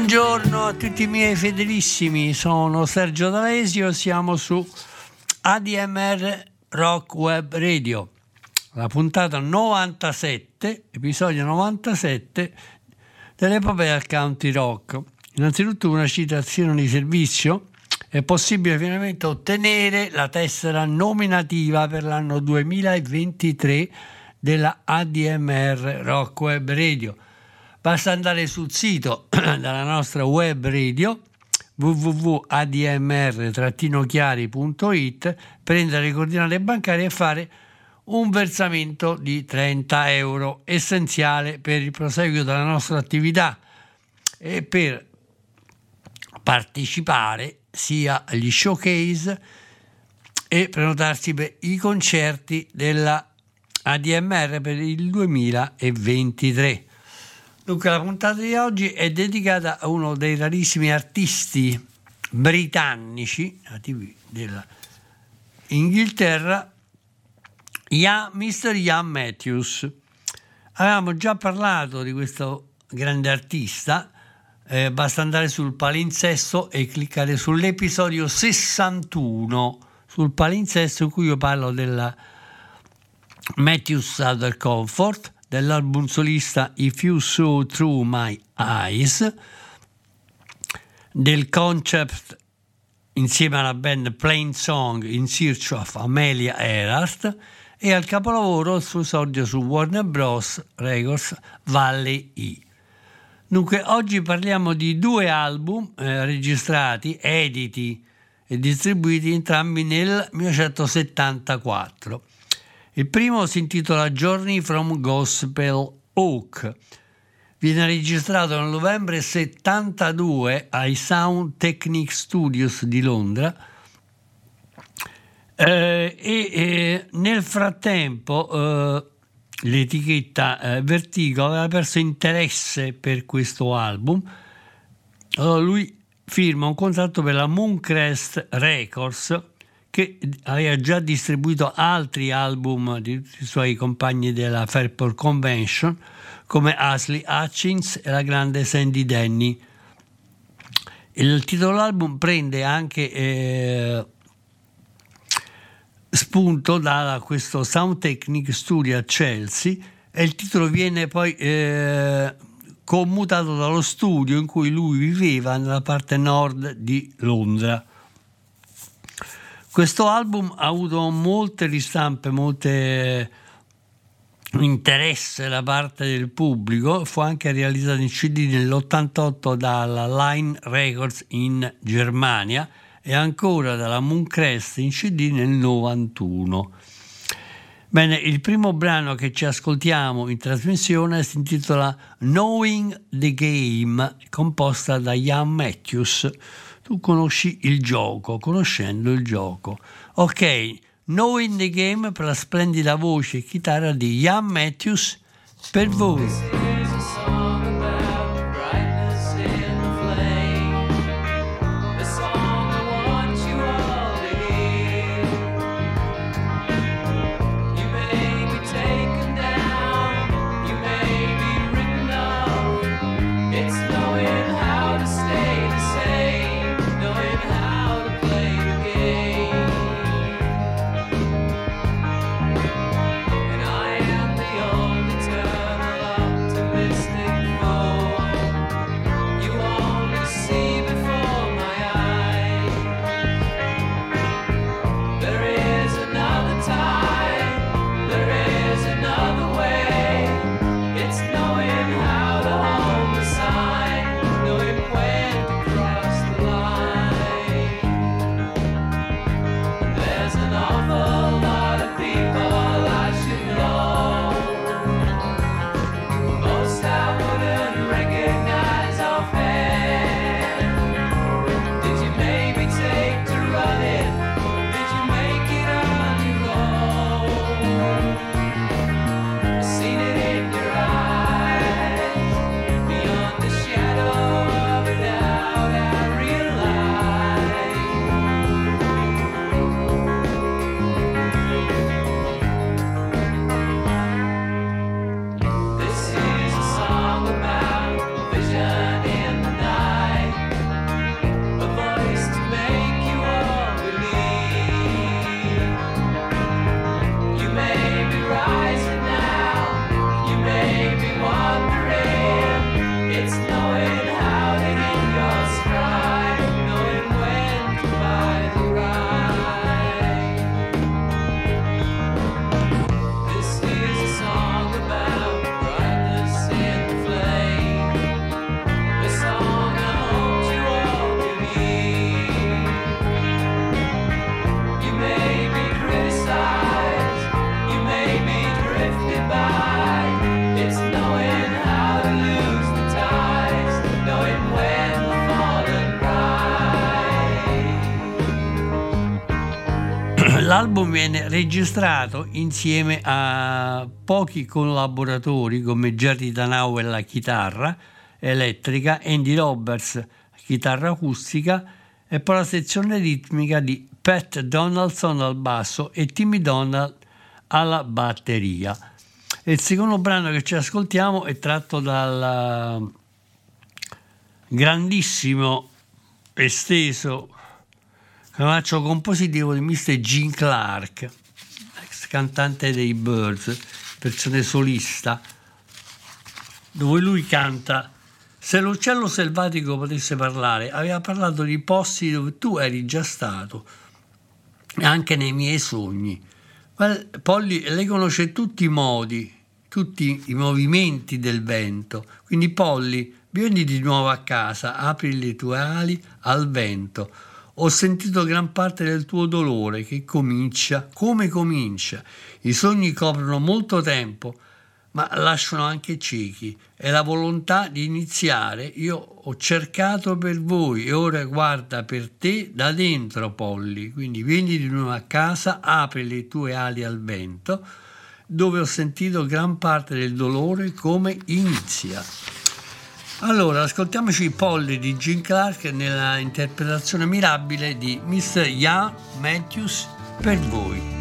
Buongiorno a tutti i miei fedelissimi, sono Sergio D'Alesio, siamo su ADMR Rock Web Radio, la puntata 97, episodio 97 dell'epopea del country rock. Innanzitutto una citazione di servizio, è possibile finalmente ottenere la tessera nominativa per l'anno 2023 della ADMR Rock Web Radio. Basta andare sul sito della nostra web radio www.admr-chiari.it, prendere le coordinate bancarie e fare un versamento di 30 euro, essenziale per il proseguio della nostra attività e per partecipare sia agli showcase e prenotarsi per i concerti della ADMR per il 2023. Dunque la puntata di oggi è dedicata a uno dei rarissimi artisti britannici nativi dell'Inghilterra, Ian, Mr. Ian Matthews. Avevamo già parlato di questo grande artista, eh, basta andare sul palinsesto e cliccare sull'episodio 61 sul palinsesto in cui io parlo della Matthews Other Comfort dell'album solista If You Saw Through My Eyes, del concept insieme alla band Plain Song in Search of Amelia Earhart e al capolavoro il suo esordio su Warner Bros. Records Valley E. Dunque, oggi parliamo di due album eh, registrati, editi e distribuiti entrambi nel 1974. Il primo si intitola Journey from Gospel Oak. Viene registrato nel novembre 72 ai Sound Technic Studios di Londra eh, e eh, nel frattempo eh, l'etichetta eh, Vertigo aveva perso interesse per questo album. Allora lui firma un contratto per la Mooncrest Records che aveva già distribuito altri album di tutti i suoi compagni della Fairport Convention come Ashley Hutchins e la grande Sandy Denny. Il titolo dell'album prende anche eh, spunto da questo Sound Technic Studio a Chelsea e il titolo viene poi eh, commutato dallo studio in cui lui viveva nella parte nord di Londra. Questo album ha avuto molte ristampe, molte interesse da parte del pubblico, fu anche realizzato in CD nell'88 dalla Line Records in Germania e ancora dalla Mooncrest in CD nel 91. Bene, il primo brano che ci ascoltiamo in trasmissione si intitola Knowing the Game, composta da Ian Matthews. Tu conosci il gioco, conoscendo il gioco. Ok, Knowing the Game per la splendida voce e chitarra di Ian Matthews per voi. L'album viene registrato insieme a pochi collaboratori come Jerry Danau alla chitarra elettrica, Andy Roberts chitarra acustica e poi la sezione ritmica di Pat Donaldson al basso e Timmy Donald alla batteria. il secondo brano che ci ascoltiamo è tratto dal grandissimo esteso canaccio compositivo di Mr. Gene Clark, ex cantante dei Birds, versione solista, dove lui canta Se l'uccello selvatico potesse parlare, aveva parlato di posti dove tu eri già stato, anche nei miei sogni. Polly, lei conosce tutti i modi, tutti i movimenti del vento, quindi Polly, vieni di nuovo a casa, apri le tue ali al vento ho sentito gran parte del tuo dolore che comincia, come comincia. I sogni coprono molto tempo, ma lasciano anche ciechi. È la volontà di iniziare. Io ho cercato per voi e ora guarda per te da dentro, Polly. Quindi vieni di nuovo a casa, apri le tue ali al vento, dove ho sentito gran parte del dolore come inizia. Allora, ascoltiamoci Polly di Gene Clark nella interpretazione mirabile di Mr. Ian Matthews per voi.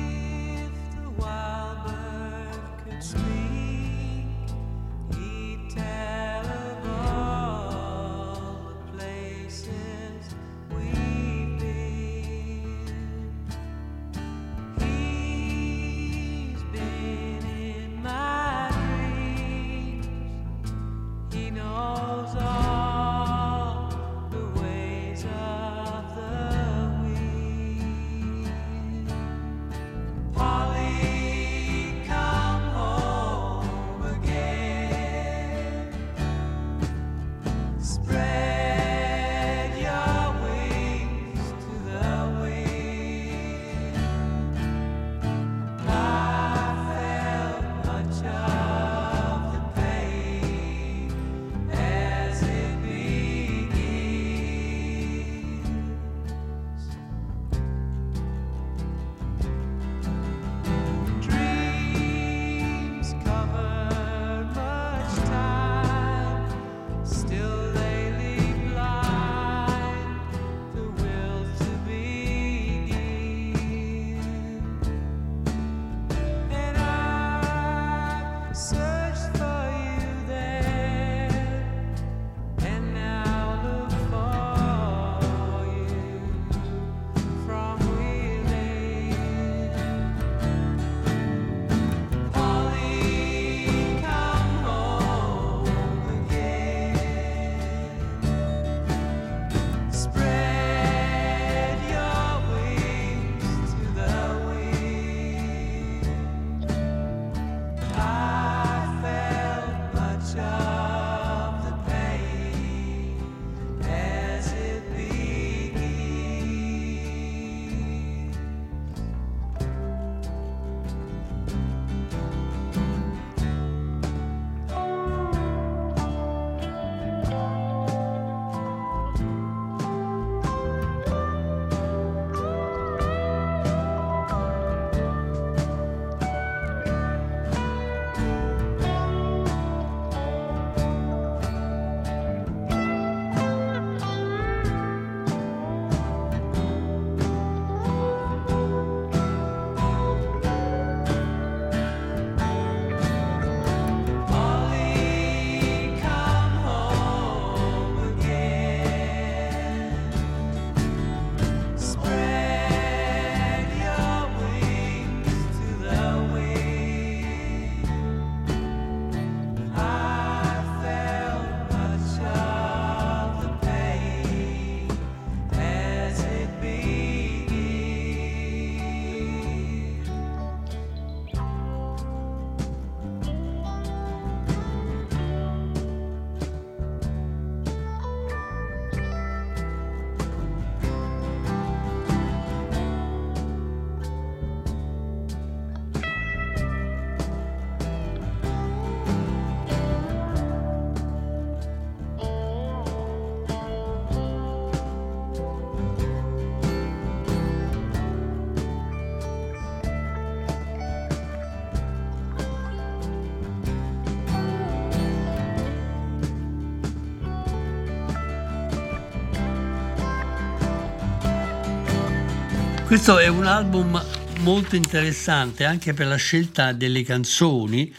Questo è un album molto interessante anche per la scelta delle canzoni.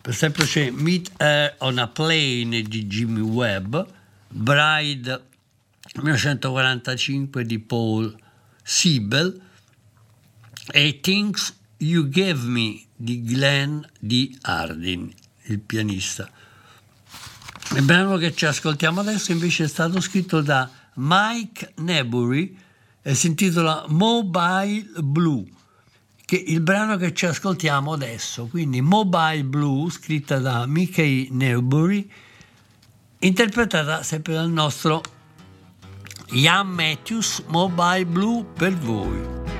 Per esempio c'è Meet Her on a Plane di Jimmy Webb, Bride 1945 di Paul Siebel e Things You Gave Me di Glenn D. Hardin, il pianista. Il brano che ci ascoltiamo adesso invece è stato scritto da Mike Nebury e si intitola Mobile Blue, che è il brano che ci ascoltiamo adesso. Quindi Mobile Blue, scritta da Mickey Newbury, interpretata sempre dal nostro Ian Matthews, Mobile Blue per voi.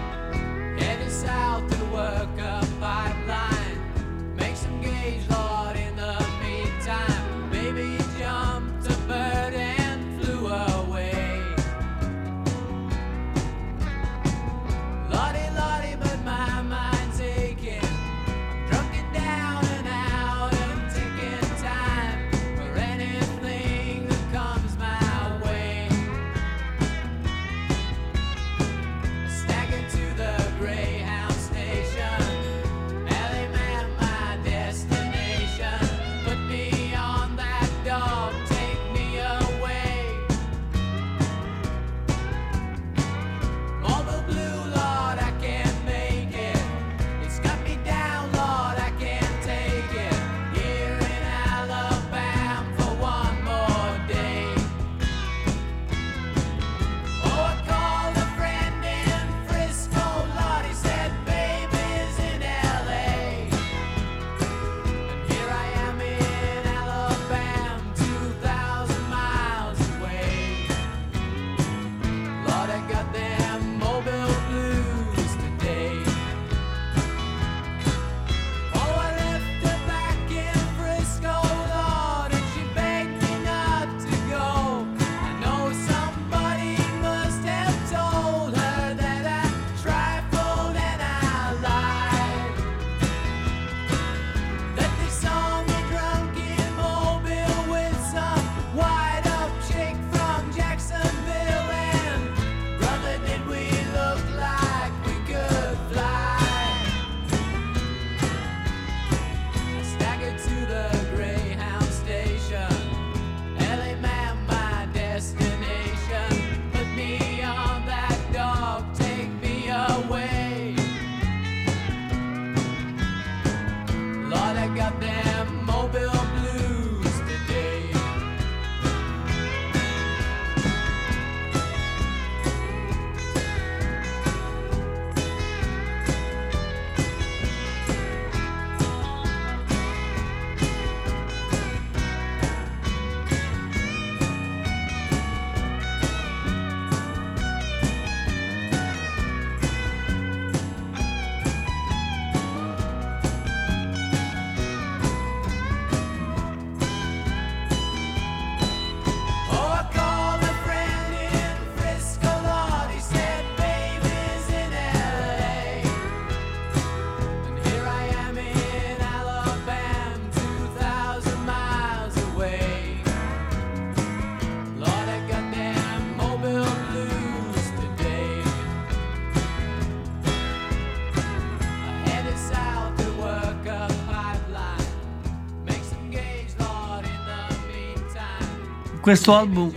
Questo album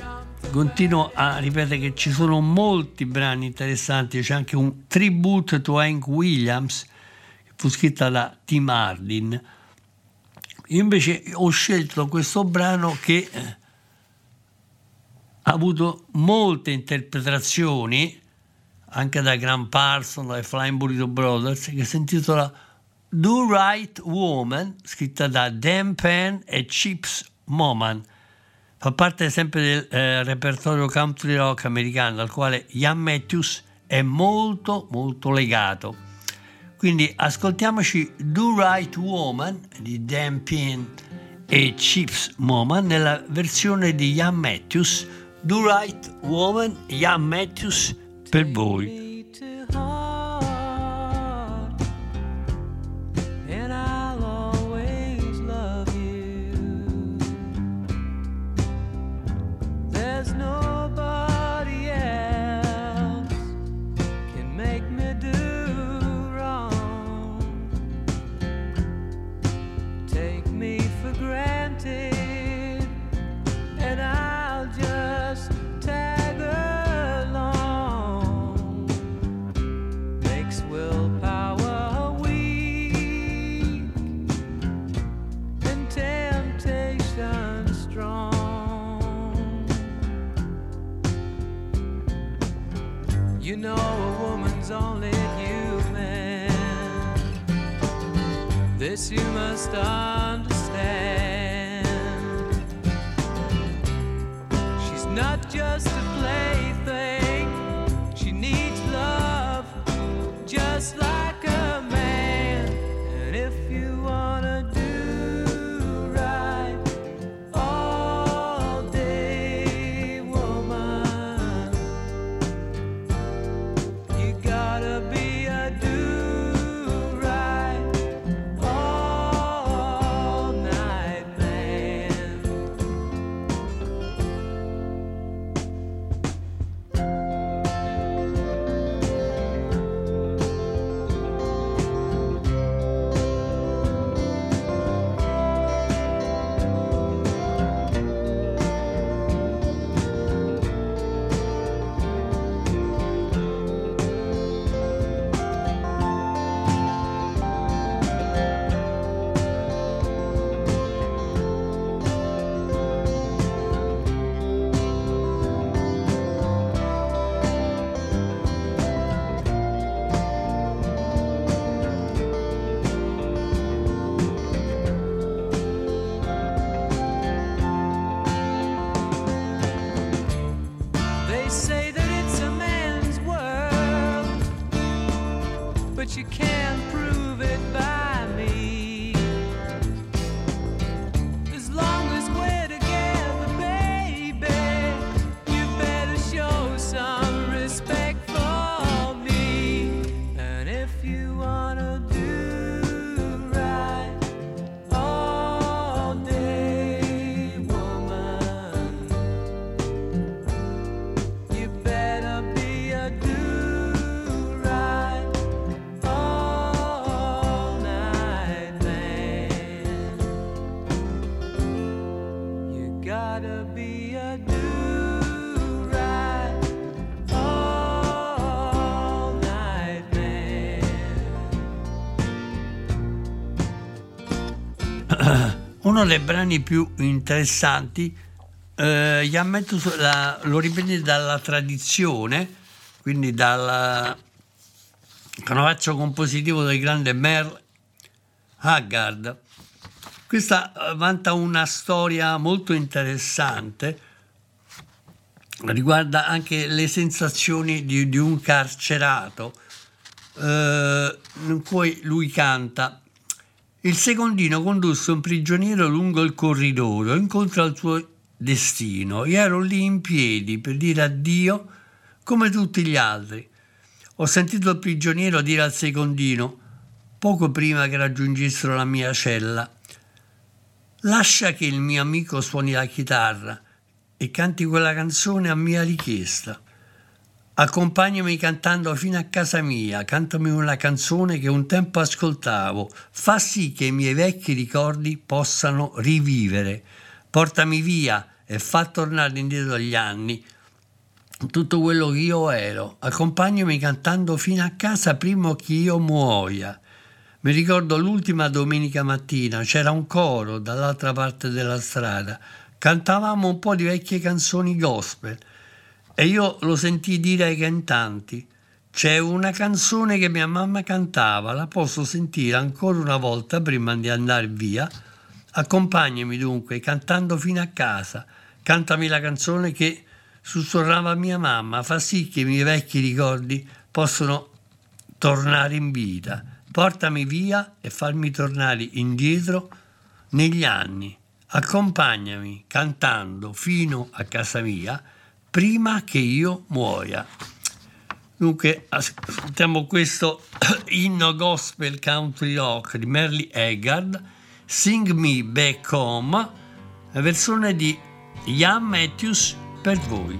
continuo a ripetere che ci sono molti brani interessanti, c'è anche un tribute to Hank Williams che fu scritta da Tim Hardin. Io invece ho scelto questo brano che eh, ha avuto molte interpretazioni anche da Graham Parson, dai Flying Burrito Brothers, che si intitola Do Right Woman, scritta da Dan Penn e Chips Moman fa parte sempre del eh, repertorio country rock americano al quale Ian Matthews è molto molto legato. Quindi ascoltiamoci Do Right Woman di Dan Pin e Chips Moman nella versione di Ian Matthews. Do Right Woman, Ian Matthews per voi. You know a woman's only human. This you must understand. She's not just a plaything, Uno dei brani più interessanti, eh, so- la- lo riprende dalla tradizione, quindi dal canovaccio compositivo del grande Merle Haggard. Questa eh, vanta una storia molto interessante, riguarda anche le sensazioni di, di un carcerato, eh, in cui lui canta il secondino condusse un prigioniero lungo il corridoio incontro al suo destino. Io ero lì in piedi per dire addio come tutti gli altri. Ho sentito il prigioniero dire al secondino, poco prima che raggiungessero la mia cella, lascia che il mio amico suoni la chitarra e canti quella canzone a mia richiesta. Accompagnami cantando fino a casa mia, cantami una canzone che un tempo ascoltavo, fa sì che i miei vecchi ricordi possano rivivere. Portami via e fa tornare indietro gli anni tutto quello che io ero. Accompagnami cantando fino a casa prima che io muoia. Mi ricordo l'ultima domenica mattina, c'era un coro dall'altra parte della strada, cantavamo un po' di vecchie canzoni gospel e io lo sentii dire ai cantanti, c'è una canzone che mia mamma cantava, la posso sentire ancora una volta prima di andare via? Accompagnami dunque, cantando fino a casa, cantami la canzone che sussurrava mia mamma, fa sì che i miei vecchi ricordi possano tornare in vita. Portami via e farmi tornare indietro negli anni. Accompagnami cantando fino a casa mia prima che io muoia. Dunque, ascoltiamo questo inno gospel country rock di Merle Haggard, Sing Me Back Home, la versione di Ian Matthews per voi.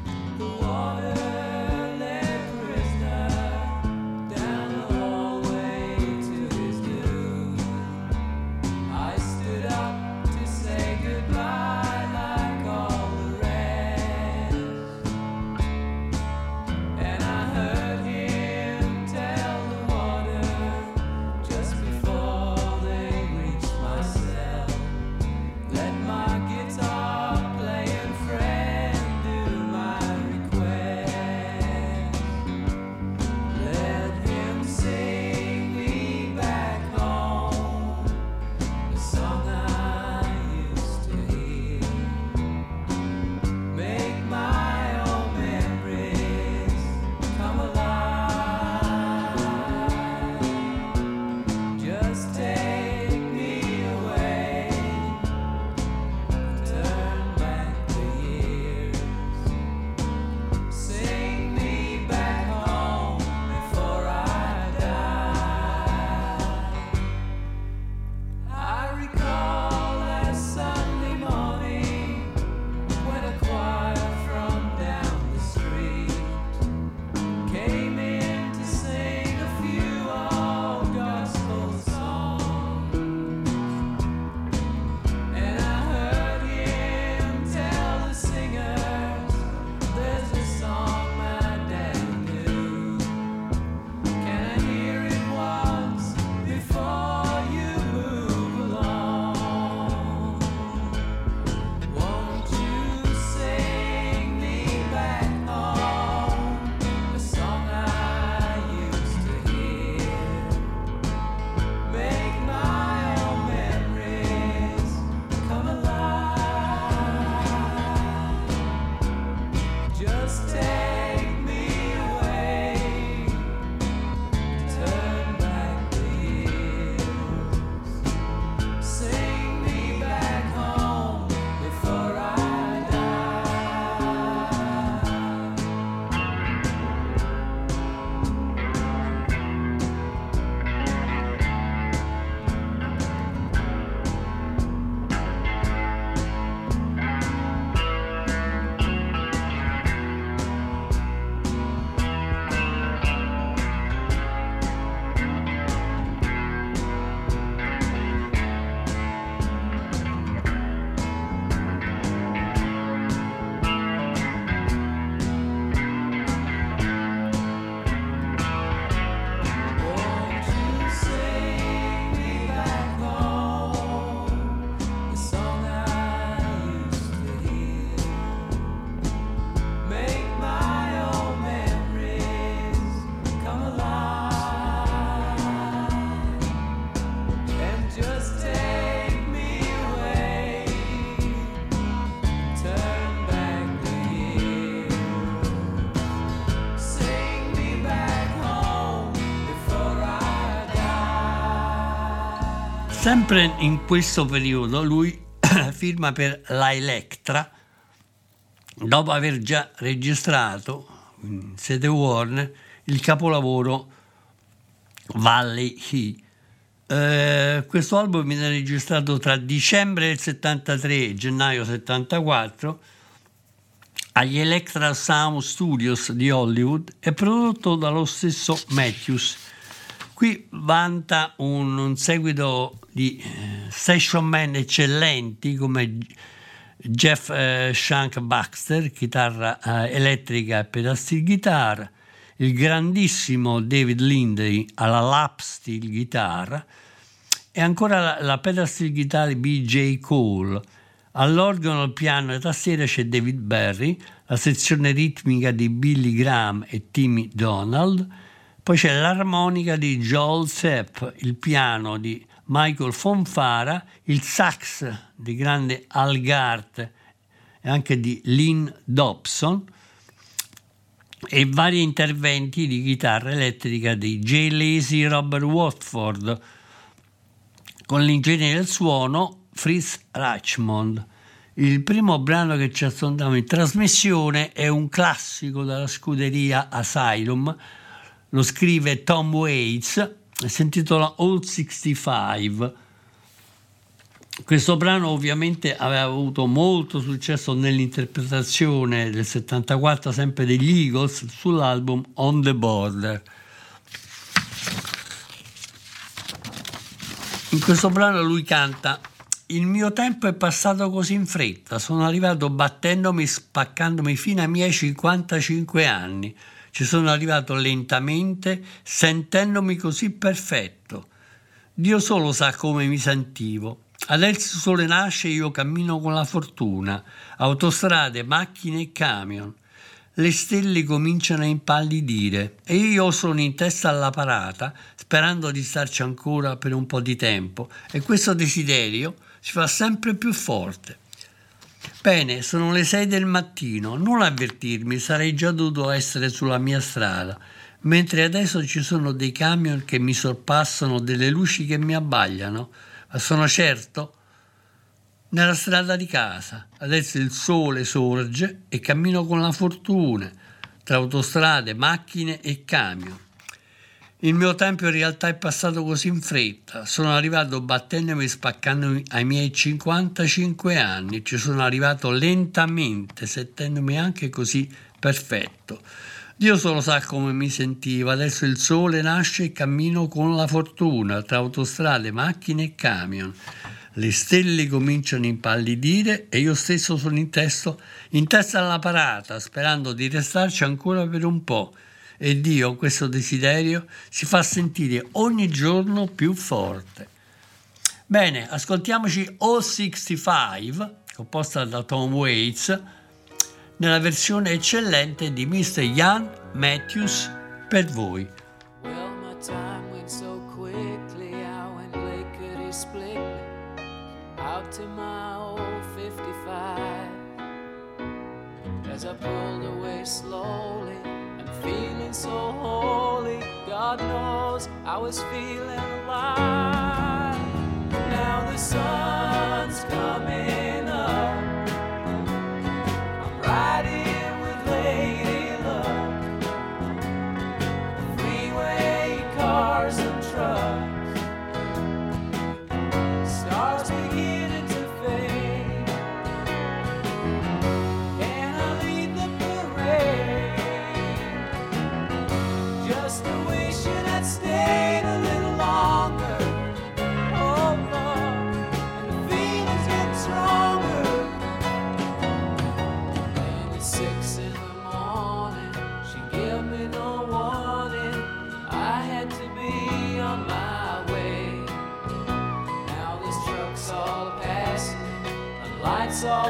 Sempre in questo periodo lui firma per la Electra, dopo aver già registrato in sede Warner il capolavoro Valley He. Eh, questo album viene registrato tra dicembre del 73 e gennaio 74 agli Electra Sound Studios di Hollywood e prodotto dallo stesso Matthews. Qui vanta un, un seguito di eh, session man eccellenti come Jeff eh, Shank Baxter, chitarra eh, elettrica e pedal steel guitar, il grandissimo David Lindley alla lap steel guitar e ancora la, la pedal steel guitar di BJ Cole. All'organo, al piano e tastiera c'è David Berry, la sezione ritmica di Billy Graham e Timmy Donald, poi c'è l'armonica di Joel Sepp, il piano di Michael Fonfara, il sax di grande Al Gart e anche di Lynn Dobson e vari interventi di chitarra elettrica di Jay Lacy e Robert Watford con l'ingegnere del suono Fritz Rachmond. Il primo brano che ci ascoltiamo in trasmissione è un classico della scuderia Asylum, lo scrive Tom Waits si intitola All 65. Questo brano ovviamente aveva avuto molto successo nell'interpretazione del 74 sempre degli Eagles sull'album On the Border. In questo brano lui canta il mio tempo è passato così in fretta, sono arrivato battendomi, spaccandomi fino ai miei 55 anni. Ci sono arrivato lentamente, sentendomi così perfetto. Dio solo sa come mi sentivo. Adesso sole nasce e io cammino con la fortuna. Autostrade, macchine e camion. Le stelle cominciano a impallidire e io sono in testa alla parata, sperando di starci ancora per un po' di tempo. E questo desiderio si fa sempre più forte. Bene, sono le 6 del mattino, non avvertirmi, sarei già dovuto essere sulla mia strada, mentre adesso ci sono dei camion che mi sorpassano, delle luci che mi abbagliano, ma sono certo nella strada di casa. Adesso il sole sorge e cammino con la fortuna tra autostrade, macchine e camion. Il mio tempo in realtà è passato così in fretta. Sono arrivato battendomi e spaccandomi ai miei 55 anni. Ci sono arrivato lentamente, sentendomi anche così perfetto. Dio solo sa come mi sentivo. Adesso il sole nasce e cammino con la fortuna tra autostrade, macchine e camion. Le stelle cominciano a impallidire e io stesso sono in, testo, in testa alla parata, sperando di restarci ancora per un po' e Dio questo desiderio si fa sentire ogni giorno più forte. Bene, ascoltiamoci O65, composta da Tom Waits, nella versione eccellente di Mr. Ian Matthews per voi. Well, my time went so quickly, I went lickety split out to my old 55. As I pulled away and so holy, God knows I was feeling alive. Now the sun's coming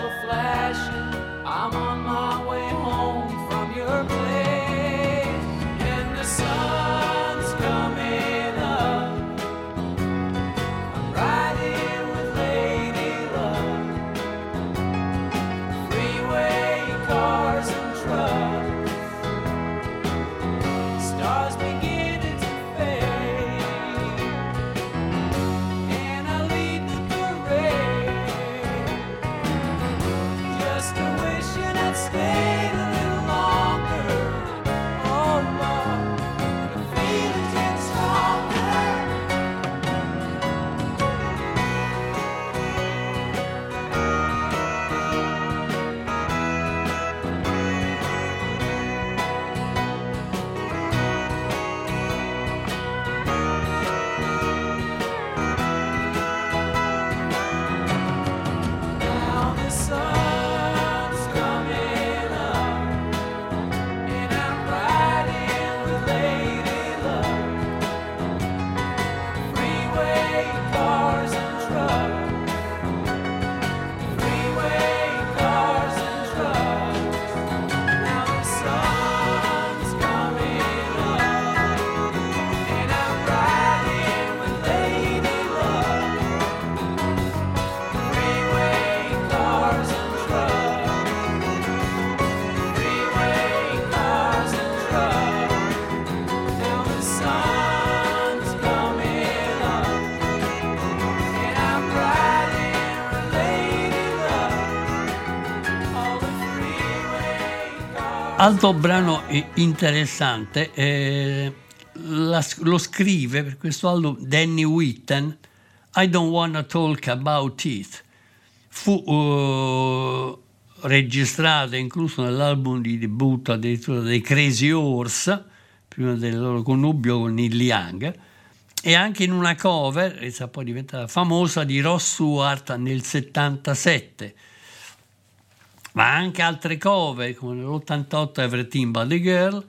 all a flashing. I'm on Altro brano eh, interessante, eh, la- lo scrive per questo album Danny Whitten, I Don't Wanna Talk About It. Fu eh, registrato incluso nell'album di debutto addirittura dei Crazy Horse, prima del loro connubio con Neil Young, e anche in una cover, che è poi diventata famosa, di Ross Stewart nel 77 ma anche altre cover come nell'88 Everything But the Girl,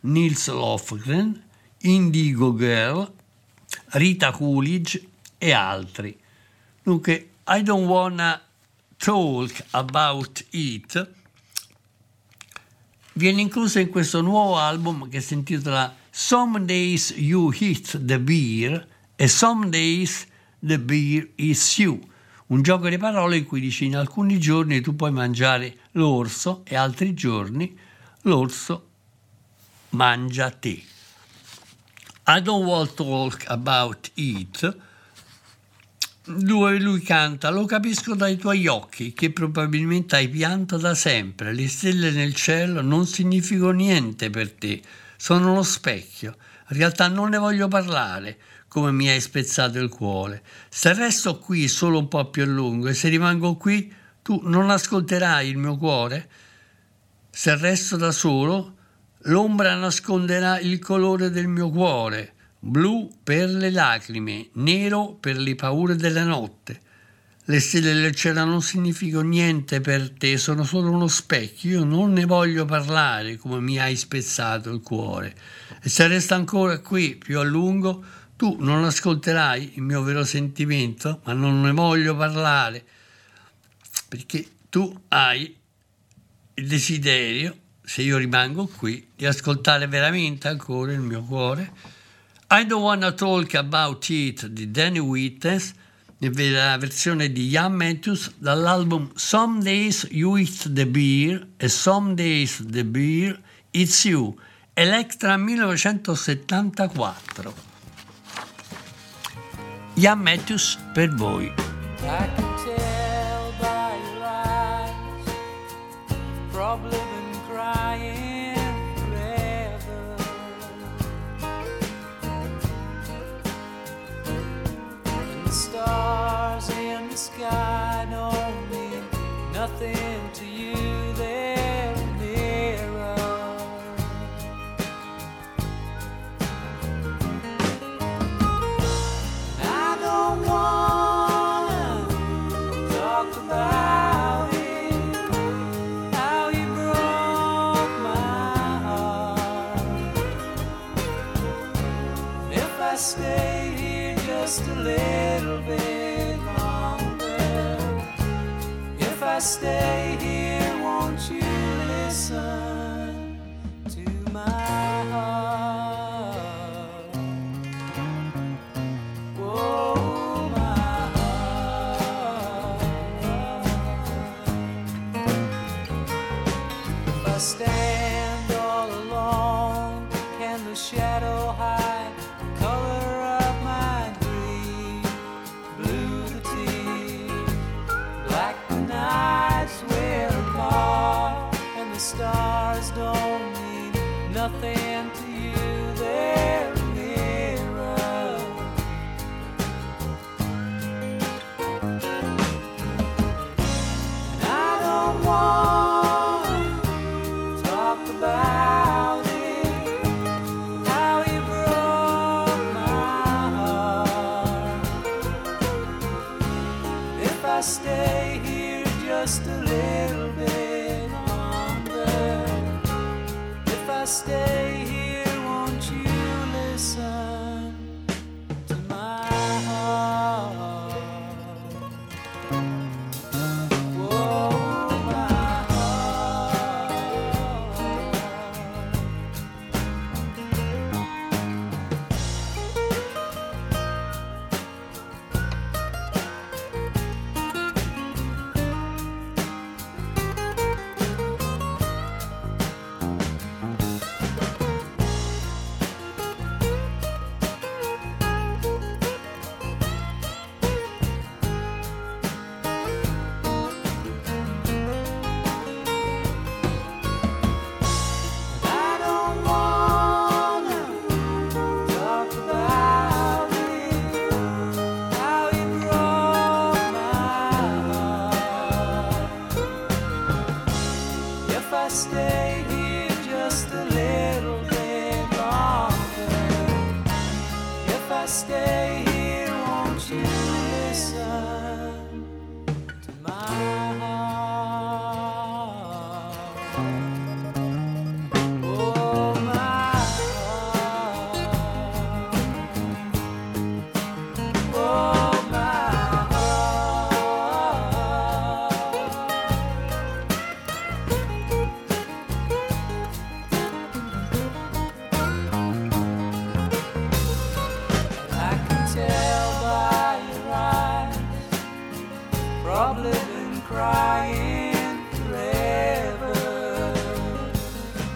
Nils Lofgren, Indigo Girl, Rita Coolidge e altri. Dunque, I Don't Wanna Talk About It viene inclusa in questo nuovo album che si intitola Some Days You Hit the Beer e Some Days the Beer is You, un gioco di parole in cui dici in alcuni giorni tu puoi mangiare l'orso e altri giorni l'orso mangia te. I don't want to talk about it, dove lui canta, lo capisco dai tuoi occhi, che probabilmente hai pianto da sempre, le stelle nel cielo non significano niente per te, sono lo specchio, in realtà non ne voglio parlare, come mi hai spezzato il cuore. Se resto qui solo un po' più a lungo e se rimango qui, tu non ascolterai il mio cuore? Se resto da solo, l'ombra nasconderà il colore del mio cuore, blu per le lacrime, nero per le paure della notte. Le stelle del cielo non significano niente per te, sono solo uno specchio, io non ne voglio parlare come mi hai spezzato il cuore. E se resta ancora qui più a lungo, tu non ascolterai il mio vero sentimento, ma non ne voglio parlare, perché tu hai il desiderio, se io rimango qui, di ascoltare veramente ancora il mio cuore. I Don't Wanna Talk About It di Danny Witness la versione di Ian Matthews dall'album Some Days You Eat the Beer e Some Days the Beer It's You, Electra 1974. Ian Matthews per voi.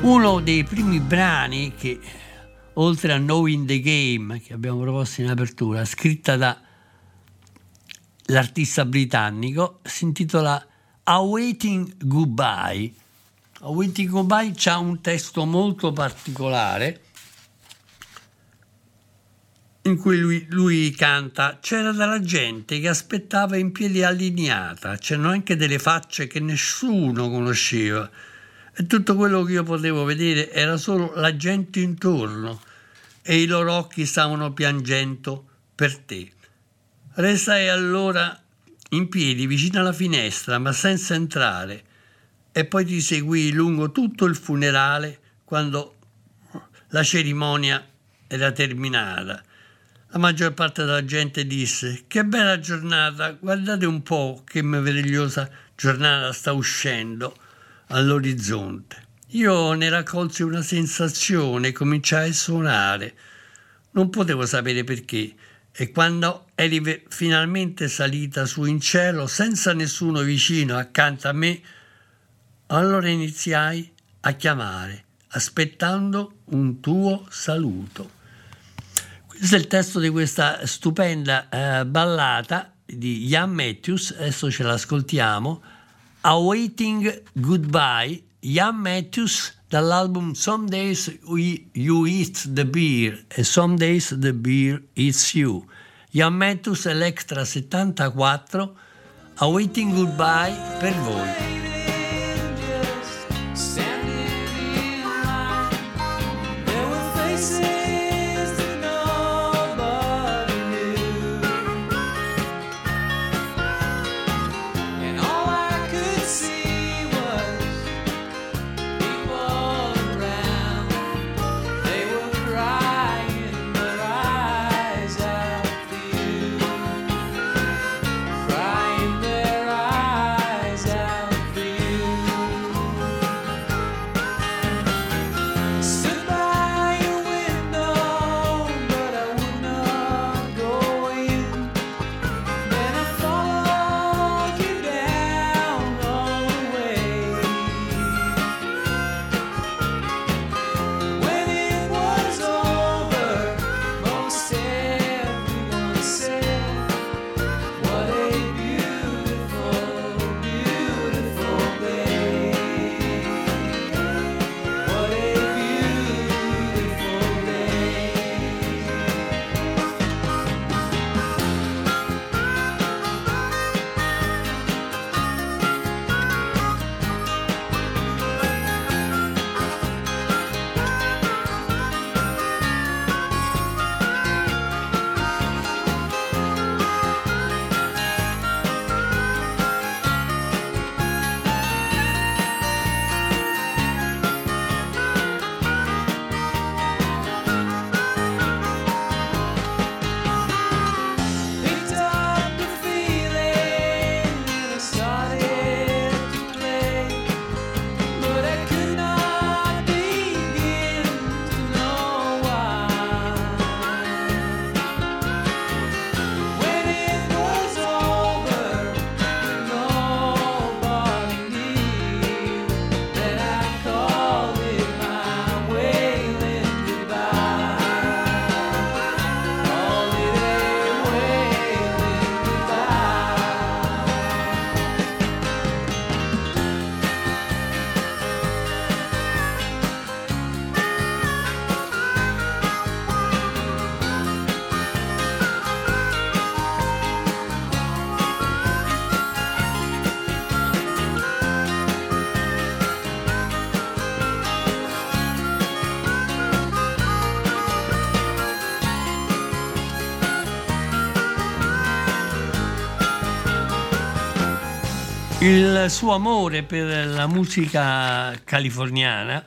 Uno dei primi brani che, oltre a Knowing the Game, che abbiamo proposto in apertura, scritta da l'artista britannico, si intitola Awaiting Goodbye. Awaiting Goodbye ha un testo molto particolare in cui lui, lui canta c'era della gente che aspettava in piedi allineata, c'erano anche delle facce che nessuno conosceva e tutto quello che io potevo vedere era solo la gente intorno e i loro occhi stavano piangendo per te. Restai allora in piedi vicino alla finestra ma senza entrare e poi ti seguii lungo tutto il funerale quando la cerimonia era terminata. La maggior parte della gente disse: Che bella giornata, guardate un po' che meravigliosa giornata sta uscendo all'orizzonte. Io ne raccolsi una sensazione e cominciai a suonare. Non potevo sapere perché, E quando eri finalmente salita su in cielo senza nessuno vicino accanto a me, allora iniziai a chiamare, aspettando un tuo saluto. Questo è il testo di questa stupenda eh, ballata di Ian Matthews, adesso ce l'ascoltiamo, Awaiting Goodbye, Ian Matthews dall'album Some Days We, You Eat the Beer e Some Days the Beer Eats You. Ian Matthews è l'Extra 74, Awaiting Goodbye per voi. Il suo amore per la musica californiana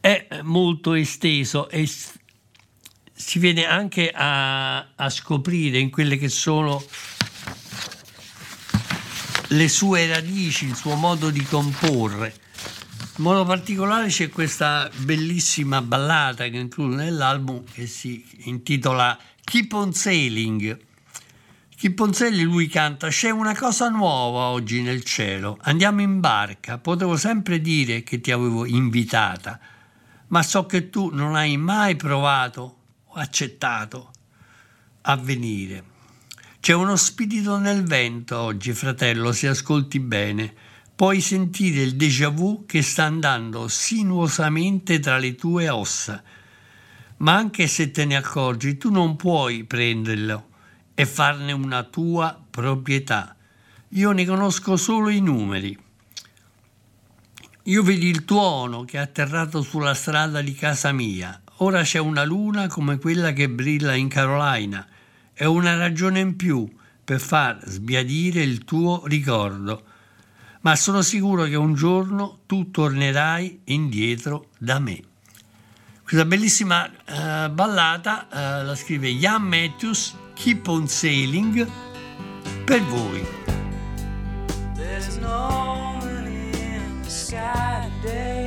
è molto esteso e si viene anche a, a scoprire in quelle che sono le sue radici, il suo modo di comporre. In modo particolare c'è questa bellissima ballata che include nell'album che si intitola Keep on Sailing Chipponzelli lui canta C'è una cosa nuova oggi nel cielo, andiamo in barca, potevo sempre dire che ti avevo invitata, ma so che tu non hai mai provato o accettato a venire. C'è uno spirito nel vento oggi, fratello, se ascolti bene. Puoi sentire il déjà vu che sta andando sinuosamente tra le tue ossa. Ma anche se te ne accorgi, tu non puoi prenderlo e farne una tua proprietà. Io ne conosco solo i numeri. Io vedi il tuono che è atterrato sulla strada di casa mia. Ora c'è una luna come quella che brilla in Carolina. È una ragione in più per far sbiadire il tuo ricordo. Ma sono sicuro che un giorno tu tornerai indietro da me. Questa bellissima uh, ballata uh, la scrive Ian Matthews Keep on Sailing per voi. There's no in the sky today.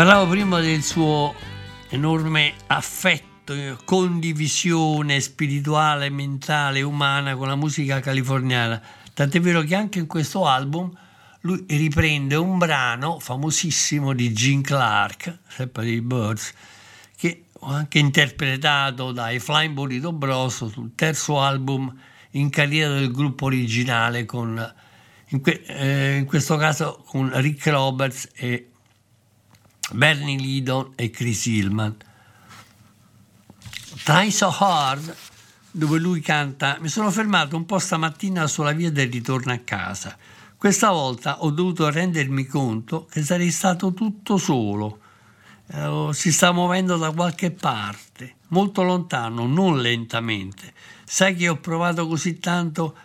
Parlavo prima del suo enorme affetto, condivisione spirituale, mentale, umana con la musica californiana. Tant'è vero che anche in questo album lui riprende un brano famosissimo di Gene Clark, sempre dei Birds, che ho anche interpretato dai Flying Burrito Bros sul terzo album in carriera del gruppo originale con in, que, eh, in questo caso con Rick Roberts e Bernie Lidon e Chris Hillman. Try So Hard, dove lui canta, mi sono fermato un po' stamattina sulla via del ritorno a casa. Questa volta ho dovuto rendermi conto che sarei stato tutto solo. Eh, si sta muovendo da qualche parte, molto lontano, non lentamente. Sai che ho provato così tanto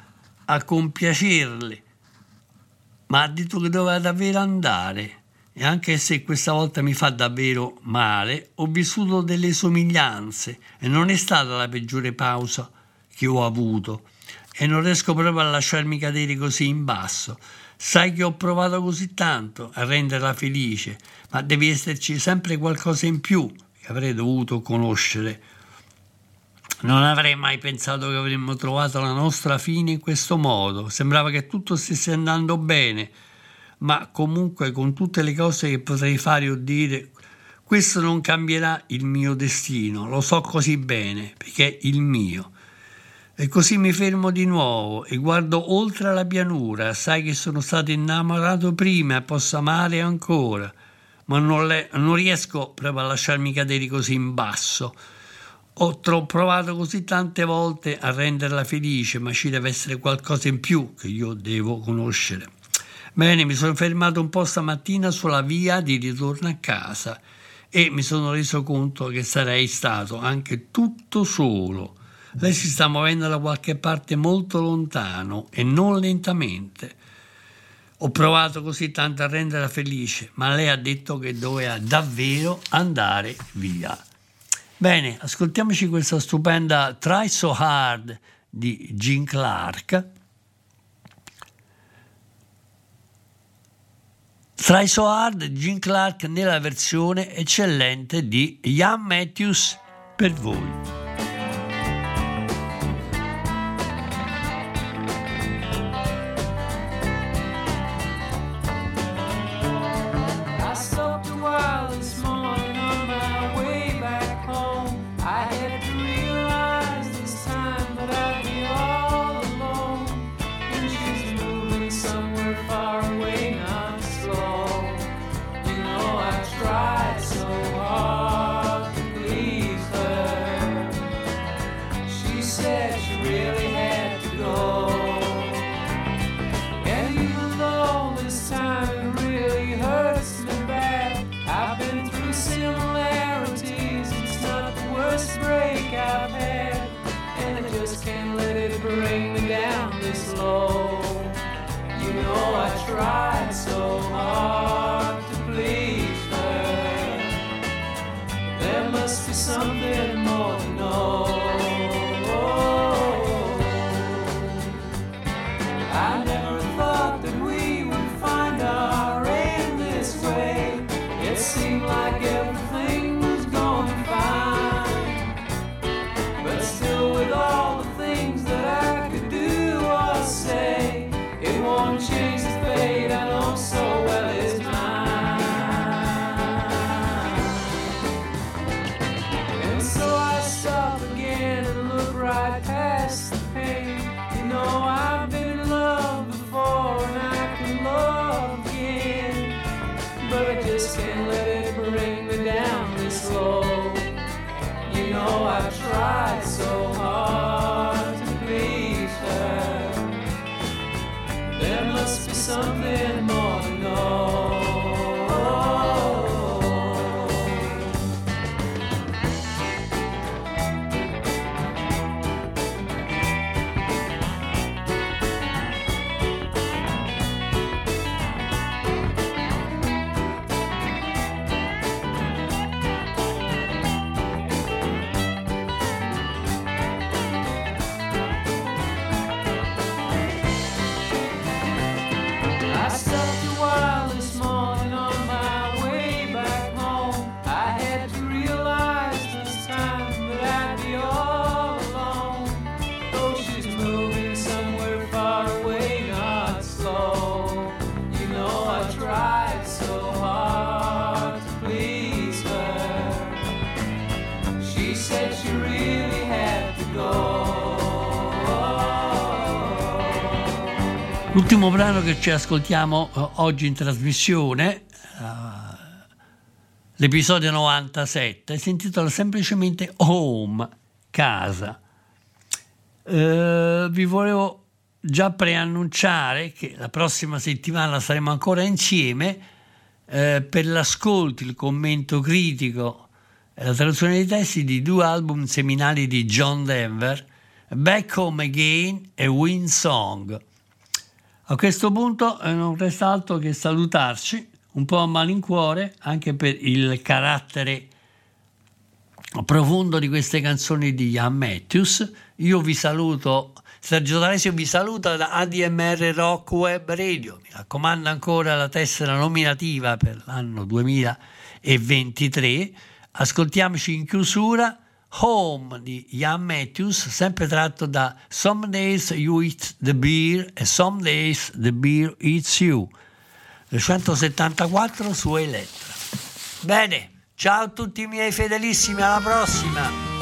a compiacerle, ma ha detto che doveva davvero andare e anche se questa volta mi fa davvero male, ho vissuto delle somiglianze e non è stata la peggiore pausa che ho avuto e non riesco proprio a lasciarmi cadere così in basso. Sai che ho provato così tanto a renderla felice, ma devi esserci sempre qualcosa in più che avrei dovuto conoscere. Non avrei mai pensato che avremmo trovato la nostra fine in questo modo. Sembrava che tutto stesse andando bene ma comunque con tutte le cose che potrei fare o dire, questo non cambierà il mio destino, lo so così bene, perché è il mio. E così mi fermo di nuovo e guardo oltre la pianura, sai che sono stato innamorato prima e posso amare ancora, ma non, le, non riesco proprio a lasciarmi cadere così in basso. Ho tro- provato così tante volte a renderla felice, ma ci deve essere qualcosa in più che io devo conoscere. Bene, mi sono fermato un po' stamattina sulla via di ritorno a casa e mi sono reso conto che sarei stato anche tutto solo. Lei si sta muovendo da qualche parte molto lontano e non lentamente. Ho provato così tanto a renderla felice, ma lei ha detto che doveva davvero andare via. Bene, ascoltiamoci questa stupenda Try So Hard di Gene Clark Try So Hard, Gene Clark nella versione eccellente di Ian Matthews per voi. L'ultimo brano che ci ascoltiamo uh, oggi in trasmissione, uh, l'episodio 97, si intitola semplicemente Home, casa. Uh, vi volevo già preannunciare che la prossima settimana saremo ancora insieme per l'ascolto, il commento critico e la traduzione dei testi di due album seminali di John Denver, Back Home Again e Wind Song. A questo punto eh, non resta altro che salutarci un po' a malincuore anche per il carattere profondo di queste canzoni di Ian Matthews. Io vi saluto, Sergio D'Alessio vi saluta da ADMR Rock Web Radio. Mi raccomando ancora la tessera nominativa per l'anno 2023. Ascoltiamoci in chiusura Home di Ian Matthews, sempre tratto da Some Days You Eat the Beer e Some Days the Beer Eats You, del 174 su Elettra. Bene, ciao a tutti i miei fedelissimi, alla prossima!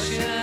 Russian.